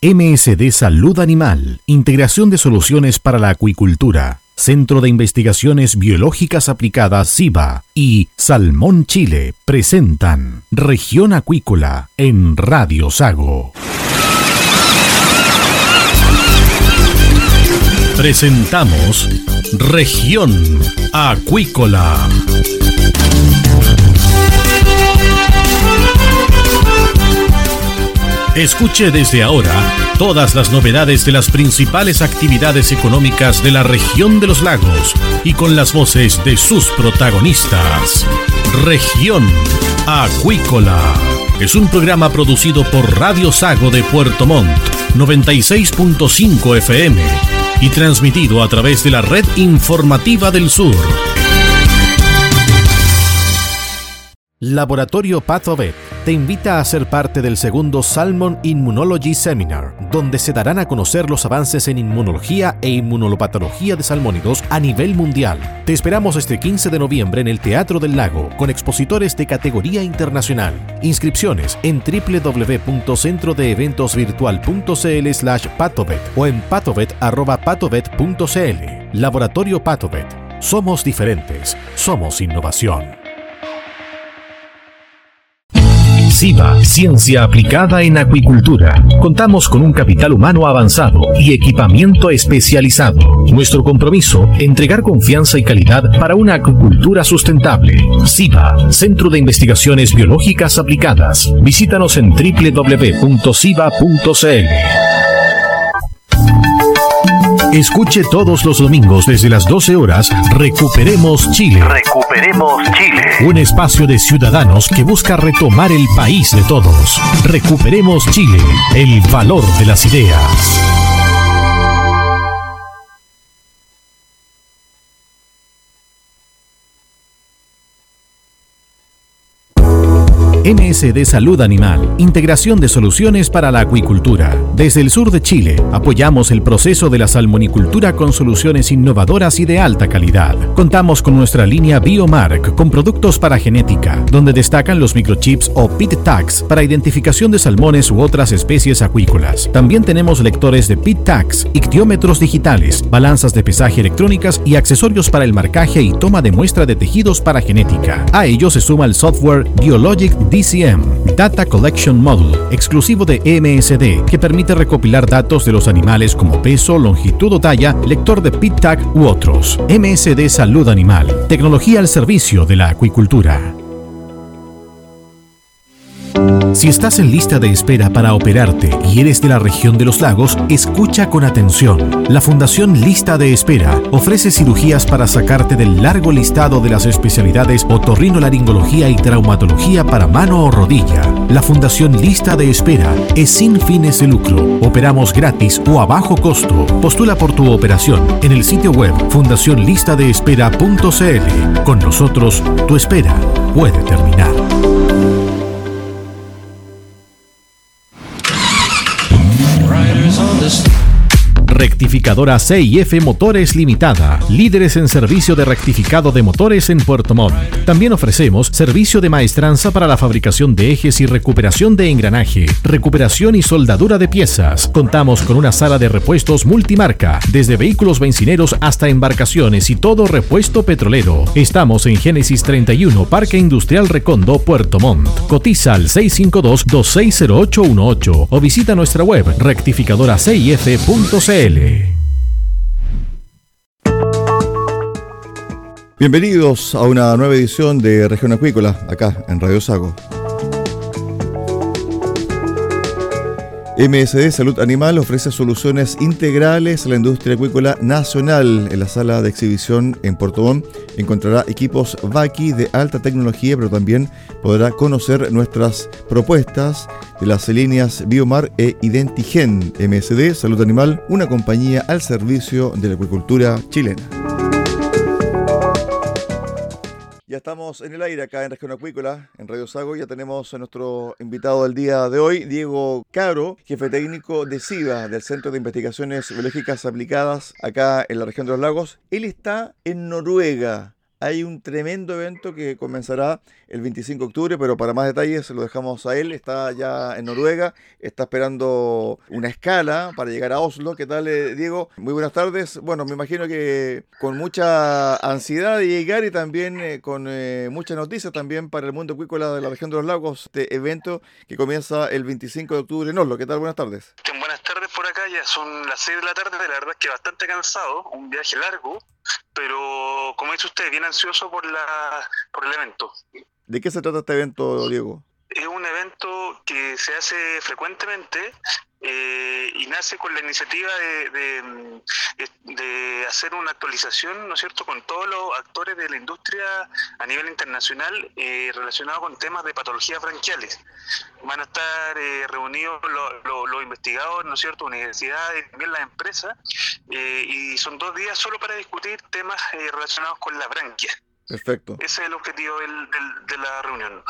MSD Salud Animal, Integración de Soluciones para la Acuicultura, Centro de Investigaciones Biológicas Aplicadas SIBA y Salmón Chile presentan Región Acuícola en Radio Sago. Presentamos Región Acuícola. Escuche desde ahora todas las novedades de las principales actividades económicas de la región de los lagos y con las voces de sus protagonistas. Región Acuícola es un programa producido por Radio Sago de Puerto Montt 96.5 FM y transmitido a través de la red informativa del sur. Laboratorio Pathovet te invita a ser parte del segundo Salmon Immunology Seminar, donde se darán a conocer los avances en inmunología e inmunopatología de salmónidos a nivel mundial. Te esperamos este 15 de noviembre en el Teatro del Lago, con expositores de categoría internacional. Inscripciones en www.centrodeeventosvirtual.cl slash patovet o en patovet.patovet.cl. Laboratorio Patovet. Somos diferentes. Somos innovación. SIVA, Ciencia Aplicada en Acuicultura. Contamos con un capital humano avanzado y equipamiento especializado. Nuestro compromiso, entregar confianza y calidad para una acuicultura sustentable. SIVA, Centro de Investigaciones Biológicas Aplicadas. Visítanos en www.siva.cl. Escuche todos los domingos desde las 12 horas Recuperemos Chile. Recuperemos Chile. Un espacio de ciudadanos que busca retomar el país de todos. Recuperemos Chile. El valor de las ideas. MSD Salud Animal, integración de soluciones para la acuicultura. Desde el sur de Chile, apoyamos el proceso de la salmonicultura con soluciones innovadoras y de alta calidad. Contamos con nuestra línea Biomark con productos para genética, donde destacan los microchips o pit tags para identificación de salmones u otras especies acuícolas. También tenemos lectores de pit tags, ictiómetros digitales, balanzas de pesaje electrónicas y accesorios para el marcaje y toma de muestra de tejidos para genética. A ello se suma el software Biologic DCM, Data Collection Module, exclusivo de MSD, que permite recopilar datos de los animales como peso, longitud o talla, lector de pit tag u otros. MSD Salud Animal, tecnología al servicio de la acuicultura. Si estás en lista de espera para operarte y eres de la región de los lagos, escucha con atención. La Fundación Lista de Espera ofrece cirugías para sacarte del largo listado de las especialidades otorrinolaringología y traumatología para mano o rodilla. La Fundación Lista de Espera es sin fines de lucro. Operamos gratis o a bajo costo. Postula por tu operación en el sitio web fundacionlistadeespera.cl. Con nosotros, tu espera puede terminar. Rectificadora CIF Motores Limitada, líderes en servicio de rectificado de motores en Puerto Montt. También ofrecemos servicio de maestranza para la fabricación de ejes y recuperación de engranaje, recuperación y soldadura de piezas. Contamos con una sala de repuestos multimarca, desde vehículos bencineros hasta embarcaciones y todo repuesto petrolero. Estamos en Génesis 31, Parque Industrial Recondo, Puerto Montt. Cotiza al 652-260818 o visita nuestra web rectificadoracif.cl. Bienvenidos a una nueva edición de Región Acuícola, acá en Radio Sago. MSD Salud Animal ofrece soluciones integrales a la industria acuícola nacional. En la sala de exhibición en Puerto Montt encontrará equipos VACI de alta tecnología, pero también podrá conocer nuestras propuestas de las líneas Biomar e Identigen. MSD Salud Animal, una compañía al servicio de la acuicultura chilena. Ya estamos en el aire acá en Región Acuícola, en Radio Sago. Ya tenemos a nuestro invitado del día de hoy, Diego Cabro, jefe técnico de SIVA, del Centro de Investigaciones Biológicas Aplicadas acá en la región de los lagos. Él está en Noruega, hay un tremendo evento que comenzará el 25 de octubre, pero para más detalles lo dejamos a él. Está ya en Noruega, está esperando una escala para llegar a Oslo. ¿Qué tal, eh, Diego? Muy buenas tardes. Bueno, me imagino que con mucha ansiedad de llegar y también eh, con eh, muchas noticias también para el mundo acuícola de la región de los lagos, este evento que comienza el 25 de octubre en Oslo. ¿Qué tal? Buenas tardes. Buenas tardes por acá, ya son las 6 de la tarde, la verdad es que bastante cansado, un viaje largo, pero como dice usted, bien ansioso por, la, por el evento. ¿De qué se trata este evento, Diego? Es un evento que se hace frecuentemente eh, y nace con la iniciativa de, de, hacer una actualización, ¿no es cierto?, con todos los actores de la industria a nivel internacional eh, relacionados con temas de patologías branquiales. Van a estar eh, reunidos los, investigadores, ¿no es cierto?, universidades también las empresas, y son dos días solo para discutir temas relacionados con la branquia. Perfecto. Ese es el objetivo del, de la reunión.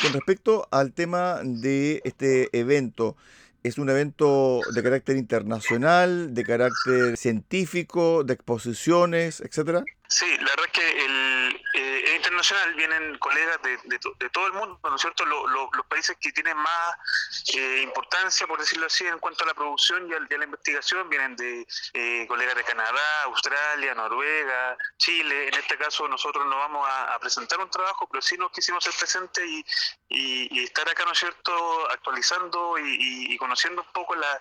Con respecto al tema de este evento, es un evento de carácter internacional, de carácter científico, de exposiciones, etcétera. Sí, la verdad es que el, eh, internacional vienen colegas de, de, todo el mundo, ¿no es cierto? los países que tienen más eh, importancia, por decirlo así, en cuanto a la producción y a, la investigación, vienen de eh, colegas de Canadá, Australia, Noruega, Chile. En este caso nosotros no vamos a, presentar un trabajo, pero sí nos quisimos ser presentes y, y, estar acá, ¿no es cierto?, actualizando y, y conociendo un poco la,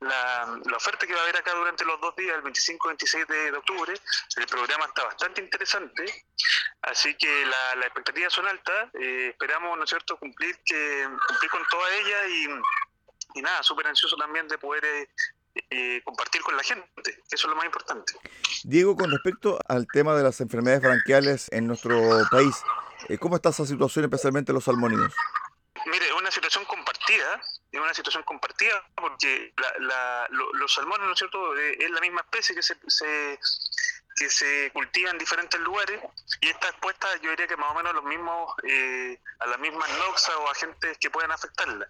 la, oferta que va a haber acá durante los dos días, el 25 y 26 de, octubre. El programa está bastante interesante, así que las expectativas son altas. Eh, esperamos, ¿no es cierto?, cumplir, que, cumplir con toda ella y, y nada, súper ansioso también de poder eh, eh, compartir con la gente, eso es lo más importante. Diego, con respecto al tema de las enfermedades branquiales en nuestro país, ¿cómo está esa situación, especialmente los salmónidos? Mire, es una situación compartida, es una situación compartida porque los salmones, ¿no es cierto?, eh, es la misma especie que se, que se cultiva en diferentes lugares y está expuesta, yo diría que más o menos los mismos, eh, a las mismas noxas o agentes que puedan afectarla.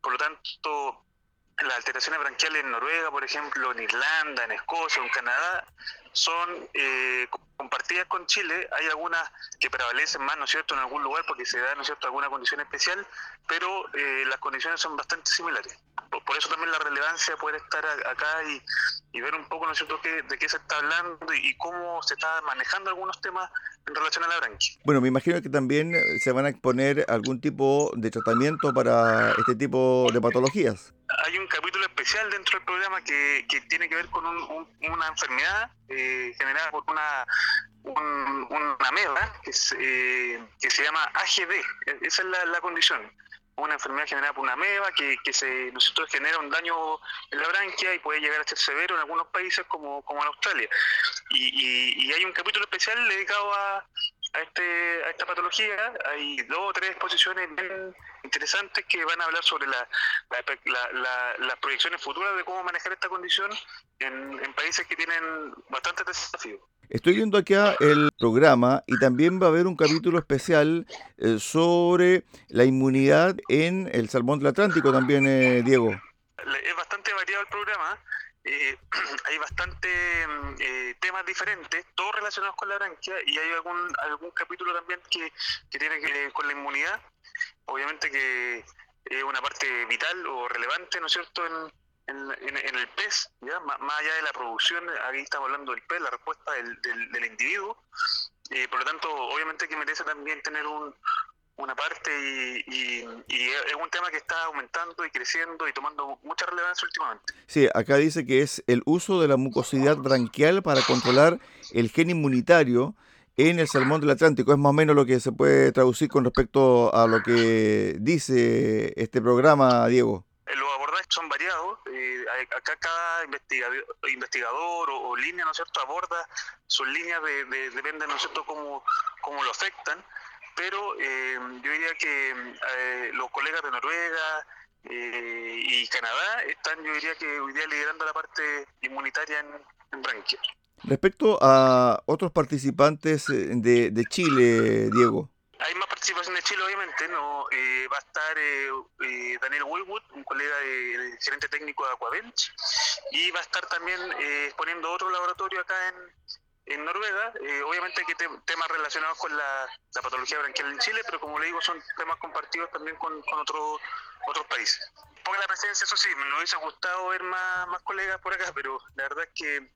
Por lo tanto, las alteraciones branquiales en Noruega, por ejemplo, en Irlanda, en Escocia, en Canadá, son eh, compartidas con Chile. Hay algunas que prevalecen más, ¿no es cierto?, en algún lugar porque se da, ¿no es cierto?, alguna condición especial, pero eh, las condiciones son bastante similares. Por, eso también la relevancia de poder estar acá y, ver un poco, ¿no es cierto?, de qué se está hablando y, cómo se está manejando algunos temas en relación a la branquia. Bueno, me imagino que también se van a exponer algún tipo de tratamiento para este tipo de patologías hay un capítulo especial dentro del programa que, que tiene que ver con una enfermedad eh, generada por una, una ameba que, eh, que se llama AGD. Esa es la, condición. Una enfermedad generada por una ameba que, que se, nosotros genera un daño en la branquia y puede llegar a ser severo en algunos países como, como en Australia. Y, y hay un capítulo especial dedicado a, a, este, a esta patología. Hay dos o tres exposiciones bien interesantes que van a hablar sobre la, las proyecciones futuras de cómo manejar esta condición en, países que tienen bastantes desafíos. Estoy viendo acá el programa y también va a haber un capítulo especial eh, sobre la inmunidad en el salmón del Atlántico también, eh, Diego. Es bastante variado el programa eh, hay bastante mm, eh, temas diferentes, todos relacionados con la branquia, y hay algún algún capítulo también que, que tiene que ver con la inmunidad. Obviamente que es una parte vital o relevante, ¿no es cierto?, en, en, el pez, ¿ya? Más, allá de la producción, aquí estamos hablando del pez, la respuesta del, del, individuo. Eh, por lo tanto, obviamente que merece también tener un, una parte y, es un tema que está aumentando y creciendo y tomando mucha relevancia últimamente. Sí, acá dice que es el uso de la mucosidad branquial para controlar el gen inmunitario en el salmón del Atlántico. Es más o menos lo que se puede traducir con respecto a lo que dice este programa, Diego. Eh, los abordajes son variados. Eh, acá cada investigador, investigador o, línea, ¿no es cierto?, aborda sus líneas, de, de, depende, ¿no es cierto?, cómo, cómo lo afectan pero eh, yo diría que eh, los colegas de Noruega eh, y Canadá están, yo diría que hoy día liderando la parte inmunitaria en, en. Respecto a otros participantes de, de, Chile, Diego. Hay más participación de Chile, obviamente. no Va a estar Daniel Woolwood, un colega de, gerente técnico de Aquabench, y va a estar también exponiendo otro laboratorio acá en, en Noruega. Eh, obviamente hay temas relacionados con la, patología branquial en Chile, pero como le digo, son temas compartidos también con, con otros otros países. Poca la presencia, eso sí, me hubiese gustado ver más, más colegas por acá, pero la verdad es que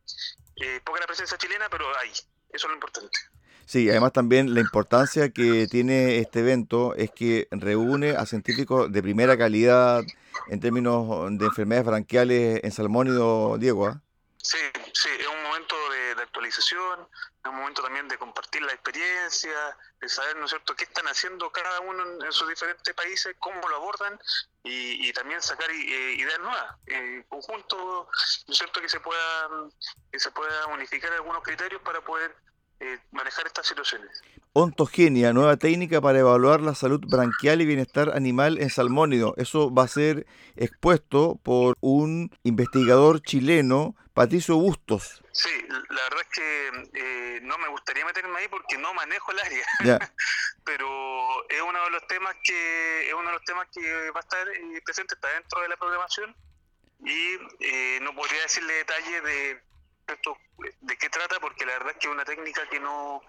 eh, poca la presencia chilena, pero hay, eso es lo importante. Sí, además también la importancia que tiene este evento es que reúne a científicos de primera calidad en términos de enfermedades branquiales en salmónido, Diego. ¿ah? Sí, sí, es un momento es un momento también de compartir la experiencia, de saber, ¿no es cierto?, qué están haciendo cada uno en, sus diferentes países, cómo lo abordan y, también sacar eh, ideas nuevas, en conjunto, ¿no es cierto?, que se pueda que se pueda unificar algunos criterios para poder eh, manejar estas situaciones. Ontogenia, nueva técnica para evaluar la salud branquial y bienestar animal en salmónido. Eso va a ser expuesto por un investigador chileno, Patricio Bustos. Sí, la verdad es que eh, no me gustaría meterme ahí porque no manejo el área, pero es uno de los temas que es uno de los temas que va a estar eh, presente, está dentro de la programación y no podría decirle detalle de de qué trata, porque la verdad es que es una técnica que no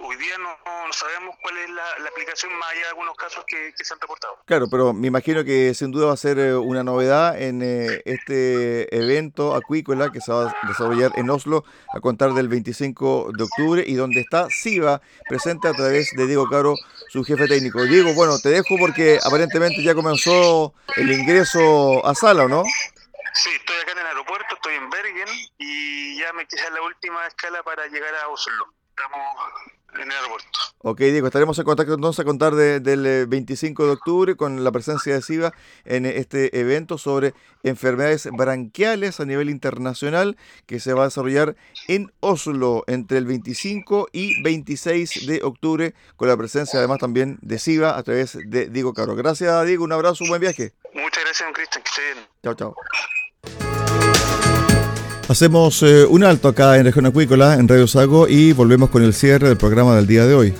hoy día no, sabemos cuál es la, aplicación más allá de algunos casos que, se han reportado. Claro, pero me imagino que sin duda va a ser eh, una novedad en eh, este evento acuícola que se va a desarrollar en Oslo a contar del 25 de octubre y donde está SIVA presente a través de Diego Caro, su jefe técnico. Diego, bueno, te dejo porque aparentemente ya comenzó el ingreso a sala, no? Sí, estoy acá en el aeropuerto, estoy en Bergen y ya me queda la última escala para llegar a Oslo. Estamos en el aeropuerto. Ok, Diego, estaremos en contacto entonces a contar del 25 eh, de octubre con la presencia de SIVA en este evento sobre enfermedades branquiales a nivel internacional que se va a desarrollar en Oslo entre el 25 y 26 de octubre con la presencia además también de SIVA a través de Diego Caro. Gracias, Diego, un abrazo, un buen viaje. Muchas gracias, Cristian, que esté bien. Chao, chao. Hacemos eh, un alto acá en Región Acuícola, en Radio Sago, y volvemos con el cierre del programa del día de hoy.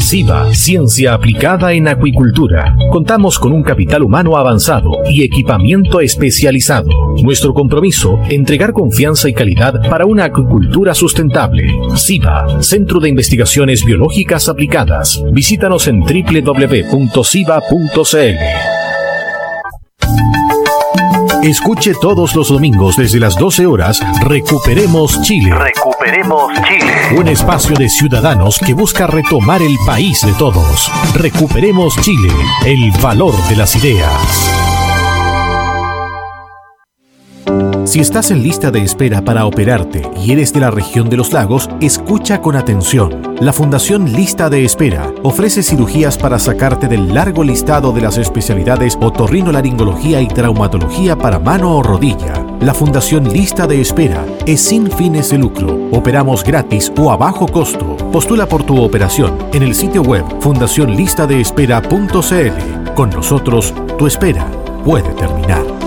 SIVA, Ciencia Aplicada en Acuicultura. Contamos con un capital humano avanzado y equipamiento especializado. Nuestro compromiso, entregar confianza y calidad para una acuicultura sustentable. SIVA, Centro de Investigaciones Biológicas Aplicadas. Visítanos en www.siva.cl. Escuche todos los domingos desde las 12 horas Recuperemos Chile. Recuperemos Chile. Un espacio de ciudadanos que busca retomar el país de todos. Recuperemos Chile, el valor de las ideas. Si estás en lista de espera para operarte y eres de la región de los lagos, escucha con atención. La Fundación Lista de Espera ofrece cirugías para sacarte del largo listado de las especialidades otorrinolaringología y traumatología para mano o rodilla. La Fundación Lista de Espera es sin fines de lucro. Operamos gratis o a bajo costo. Postula por tu operación en el sitio web fundacionlistadeespera.cl. Con nosotros, tu espera puede terminar.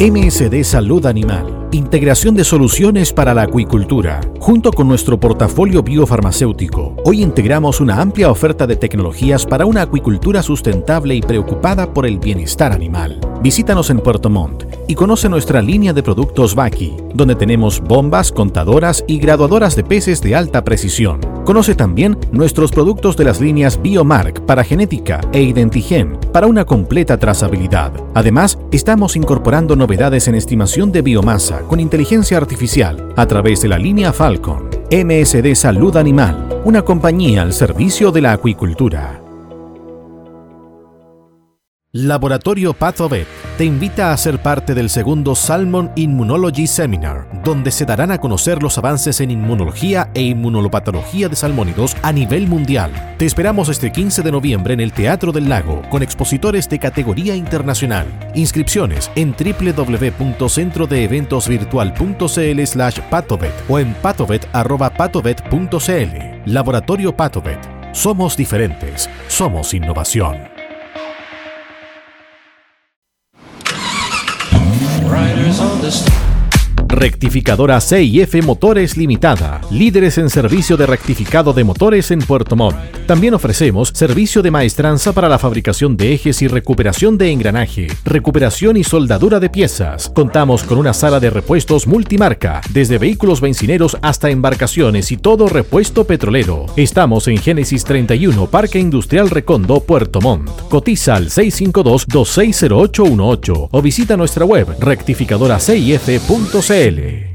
MSD Salud Animal. Integración de soluciones para la acuicultura. Junto con nuestro portafolio biofarmacéutico, hoy integramos una amplia oferta de tecnologías para una acuicultura sustentable y preocupada por el bienestar animal. Visítanos en Puerto Montt y conoce nuestra línea de productos Baki, donde tenemos bombas, contadoras y graduadoras de peces de alta precisión. Conoce también nuestros productos de las líneas Biomark para genética e Identigen para una completa trazabilidad. Además, estamos incorporando novedades en estimación de biomasa con inteligencia artificial a través de la línea Falcon. MSD Salud Animal, una compañía al servicio de la acuicultura. Laboratorio PathoVet te invita a ser parte del segundo Salmon Immunology Seminar, donde se darán a conocer los avances en inmunología e inmunolopatología de salmónidos a nivel mundial. Te esperamos este 15 de noviembre en el Teatro del Lago, con expositores de categoría internacional. Inscripciones en www.centrodeeventosvirtual.cl slash patovet o en patovet.patovet.cl. Laboratorio PathoVet. Somos diferentes. Somos innovación. Just. Rectificadora CIF Motores Limitada, líderes en servicio de rectificado de motores en Puerto Montt. También ofrecemos servicio de maestranza para la fabricación de ejes y recuperación de engranaje, recuperación y soldadura de piezas. Contamos con una sala de repuestos multimarca, desde vehículos bencineros hasta embarcaciones y todo repuesto petrolero. Estamos en Génesis 31, Parque Industrial Recondo, Puerto Montt. Cotiza al 652-260818 o visita nuestra web rectificadoracif.cl. L.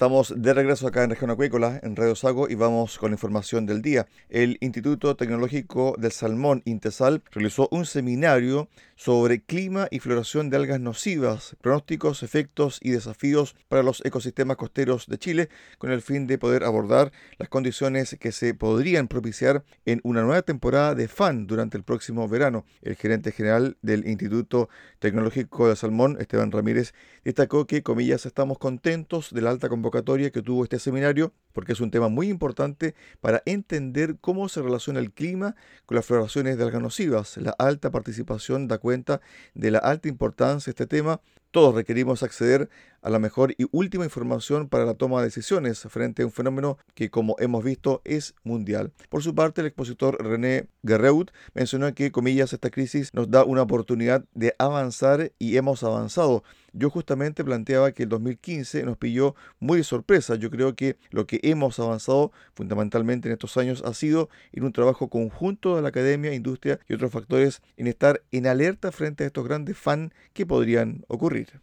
Estamos de regreso acá en Región Acuícola, en Radio Sago, y vamos con la información del día. El Instituto Tecnológico del Salmón, Intesal, realizó un seminario sobre clima y floración de algas nocivas, pronósticos, efectos y desafíos para los ecosistemas costeros de Chile, con el fin de poder abordar las condiciones que se podrían propiciar en una nueva temporada de FAN durante el próximo verano. El gerente general del Instituto Tecnológico del Salmón, Esteban Ramírez, destacó que, comillas, estamos contentos de la alta convocatoria que tuvo este seminario, porque es un tema muy importante para entender cómo se relaciona el clima con las floraciones de algas nocivas. La alta participación da cuenta de la alta importancia de este tema todos requerimos acceder a la mejor y última información para la toma de decisiones frente a un fenómeno que, como hemos visto, es mundial. Por su parte, el expositor René Guerreut mencionó que, comillas, esta crisis nos da una oportunidad de avanzar y hemos avanzado. Yo justamente planteaba que el 2015 nos pilló muy de sorpresa. Yo creo que lo que hemos avanzado fundamentalmente en estos años ha sido en un trabajo conjunto de la academia, industria y otros factores en estar en alerta frente a estos grandes fans que podrían ocurrir.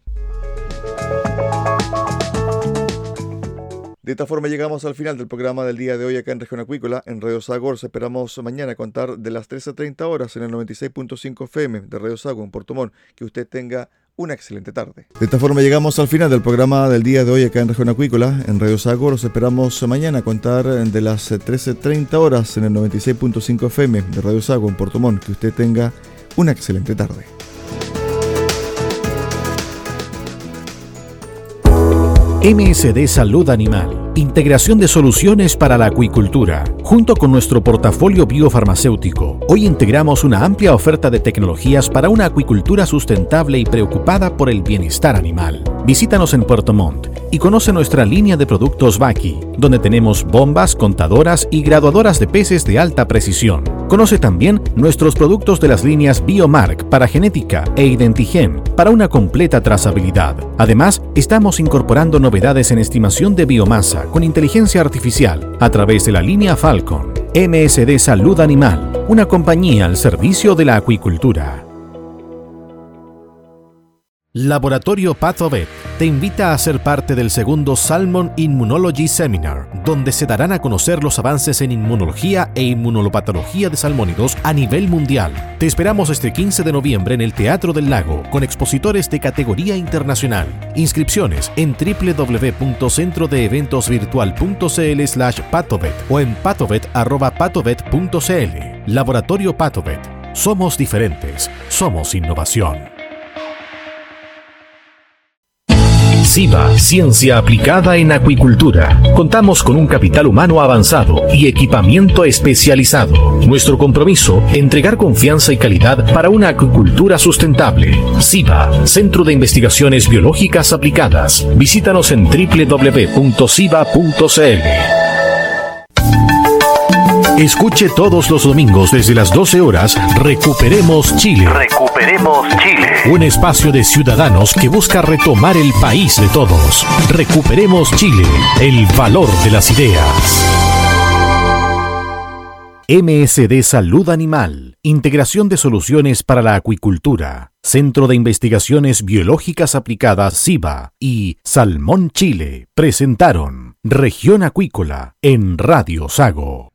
De esta forma llegamos al final del programa del día de hoy acá en Región Acuícola, en Radio Sago. esperamos mañana contar de las 13.30 horas en el 96.5 FM de Radio Sago en Portomón. Que usted tenga una excelente tarde. De esta forma llegamos al final del programa del día de hoy acá en Región Acuícola, en Radio Sago. esperamos mañana contar de las 13.30 horas en el 96.5 FM de Radio Sago en Portomón. Que usted tenga una excelente tarde. MSD Salud Animal. Integración de soluciones para la acuicultura. Junto con nuestro portafolio biofarmacéutico, hoy integramos una amplia oferta de tecnologías para una acuicultura sustentable y preocupada por el bienestar animal. Visítanos en Puerto Montt y conoce nuestra línea de productos Baki, donde tenemos bombas, contadoras y graduadoras de peces de alta precisión. Conoce también nuestros productos de las líneas Biomark para genética e Identigen para una completa trazabilidad. Además, estamos incorporando novedades en estimación de biomasa con inteligencia artificial a través de la línea Falcon. MSD Salud Animal, una compañía al servicio de la acuicultura. Laboratorio Pathovet te invita a ser parte del segundo Salmon Immunology Seminar, donde se darán a conocer los avances en inmunología e inmunolopatología de salmónidos a nivel mundial. Te esperamos este 15 de noviembre en el Teatro del Lago, con expositores de categoría internacional. Inscripciones en www.centrodeeventosvirtual.cl slash patovet o en patovet.patovet.cl. Laboratorio Patovet. Somos diferentes. Somos innovación. SIVA, Ciencia Aplicada en Acuicultura. Contamos con un capital humano avanzado y equipamiento especializado. Nuestro compromiso, entregar confianza y calidad para una acuicultura sustentable. SIVA, Centro de Investigaciones Biológicas Aplicadas. Visítanos en www.siva.cl. Escuche todos los domingos desde las 12 horas Recuperemos Chile. Recuperemos Chile. Un espacio de ciudadanos que busca retomar el país de todos. Recuperemos Chile, el valor de las ideas. MSD Salud Animal, Integración de Soluciones para la Acuicultura, Centro de Investigaciones Biológicas Aplicadas SIBA y Salmón Chile presentaron Región Acuícola en Radio Sago.